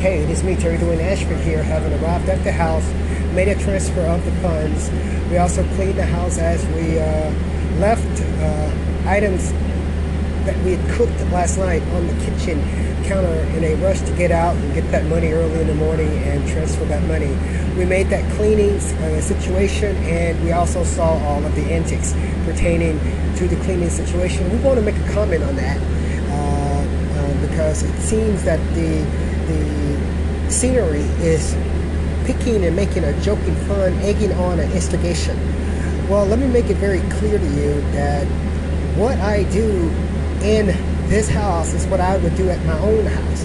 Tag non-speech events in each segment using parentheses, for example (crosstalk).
Hey, it is me, Terry Dwayne Ashford here, having arrived at the house, made a transfer of the funds. We also cleaned the house as we uh, left uh, items that we had cooked last night on the kitchen counter in a rush to get out and get that money early in the morning and transfer that money. We made that cleaning uh, situation and we also saw all of the antics pertaining to the cleaning situation. We want to make a comment on that uh, uh, because it seems that the, the scenery is picking and making a joking fun, egging on an instigation. Well, let me make it very clear to you that what I do in this house is what I would do at my own house.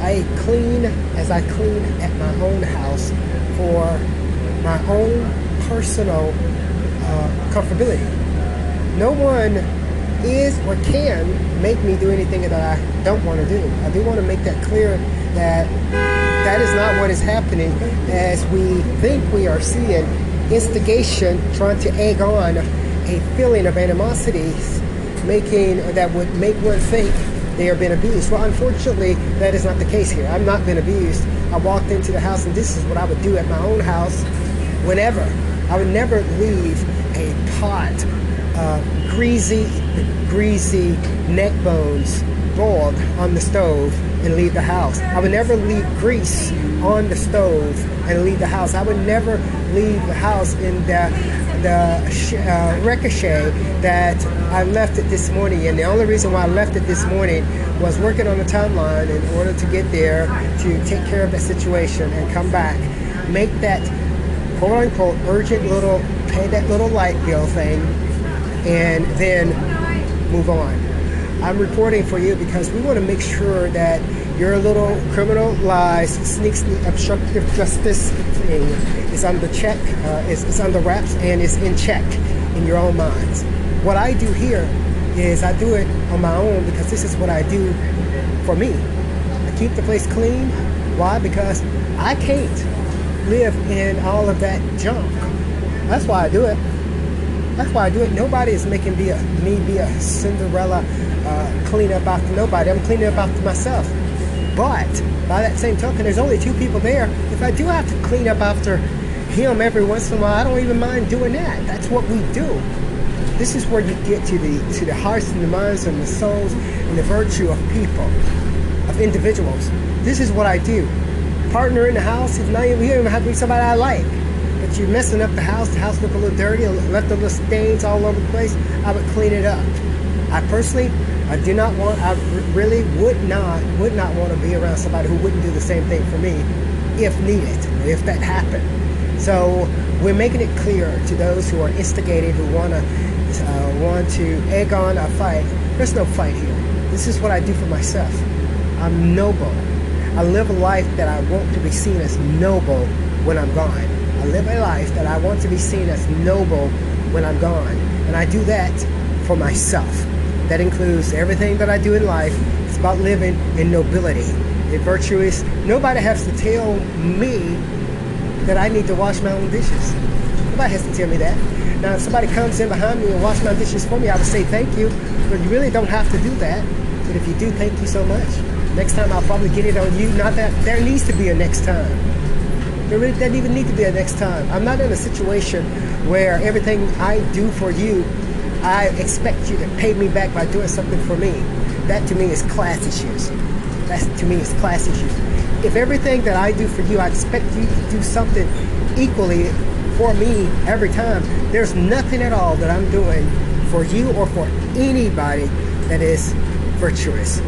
I clean as I clean at my own house for my own personal uh, comfortability. No one is or can make me do anything that I don't want to do. I do want to make that clear that that is not what is happening as we think we are seeing instigation trying to egg on a feeling of animosity making that would make one think they are being abused. Well, unfortunately, that is not the case here. I'm not being abused. I walked into the house, and this is what I would do at my own house whenever. I would never leave a pot, uh, greasy, greasy neck bones boiled on the stove and leave the house. I would never leave grease on the stove and leave the house. I would never leave the house in the the uh, ricochet that I left it this morning. And the only reason why I left it this morning was working on the timeline in order to get there to take care of that situation and come back, make that quote unquote urgent little pay that little light bill thing, and then move on. I'm reporting for you because we want to make sure that your little criminal lies, sneaks, sneak obstructive justice thing is under check, uh, is, is under wraps, and is in check in your own minds. What I do here is I do it on my own because this is what I do for me. I keep the place clean. Why? Because I can't live in all of that junk. That's why I do it. That's why I do it. Nobody is making be a, me be a Cinderella uh, clean up after nobody. I'm cleaning up after myself. But by that same token, there's only two people there. If I do have to clean up after him every once in a while, I don't even mind doing that. That's what we do. This is where you get to the to the hearts and the minds and the souls and the virtue of people, of individuals. This is what I do. Partner in the house, if not, you don't even have to be somebody I like. But you're messing up the house, the house look a little dirty, left a little stains all over the place, I would clean it up. I personally I do not want, I really would not, would not want to be around somebody who wouldn't do the same thing for me if needed, if that happened. So we're making it clear to those who are instigated, who want to, uh, want to egg on a fight. There's no fight here. This is what I do for myself. I'm noble. I live a life that I want to be seen as noble when I'm gone. I live a life that I want to be seen as noble when I'm gone. And I do that for myself. That includes everything that I do in life. It's about living in nobility, in virtuous. Nobody has to tell me that I need to wash my own dishes. Nobody has to tell me that. Now, if somebody comes in behind me and wash my dishes for me, I would say thank you, but you really don't have to do that. But if you do, thank you so much. Next time I'll probably get it on you. Not that there needs to be a next time. There really doesn't even need to be a next time. I'm not in a situation where everything I do for you I expect you to pay me back by doing something for me. That to me is class issues. That to me is class issues. If everything that I do for you, I expect you to do something equally for me every time, there's nothing at all that I'm doing for you or for anybody that is virtuous.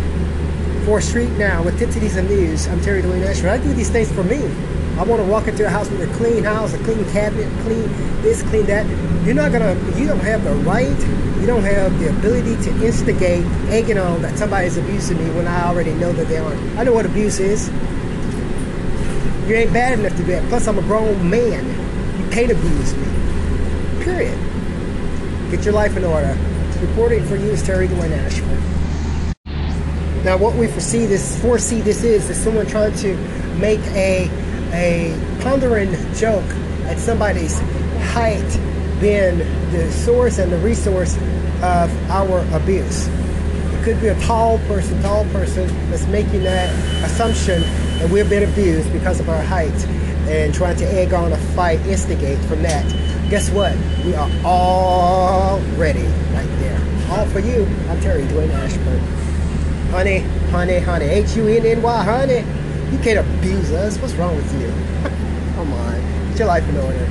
For Street Now, with Tipsities and News, I'm Terry Dwayne Ashford. I do these things for me. I want to walk into a house with a clean house, a clean cabinet, clean this, clean that. You're not gonna. You don't have the right. You don't have the ability to instigate, egging on that somebody's abusing me when I already know that they aren't. I know what abuse is. You ain't bad enough to do that. Plus, I'm a grown man. You can't abuse me. Period. Get your life in order. Reporting for you is Terry Dwayne Ashford. Now, what we foresee this foresee this is is someone trying to make a a pondering joke at somebody's height being the source and the resource of our abuse. It could be a tall person, tall person that's making that assumption that we're being abused because of our height and trying to egg on a fight, instigate from that. Guess what? We are all ready right there. All for you. I'm Terry Dwayne Ashford. Honey, honey, honey. H-U-N-N-Y, honey. You can't abuse us. What's wrong with you? (laughs) Come on. Get your life in order.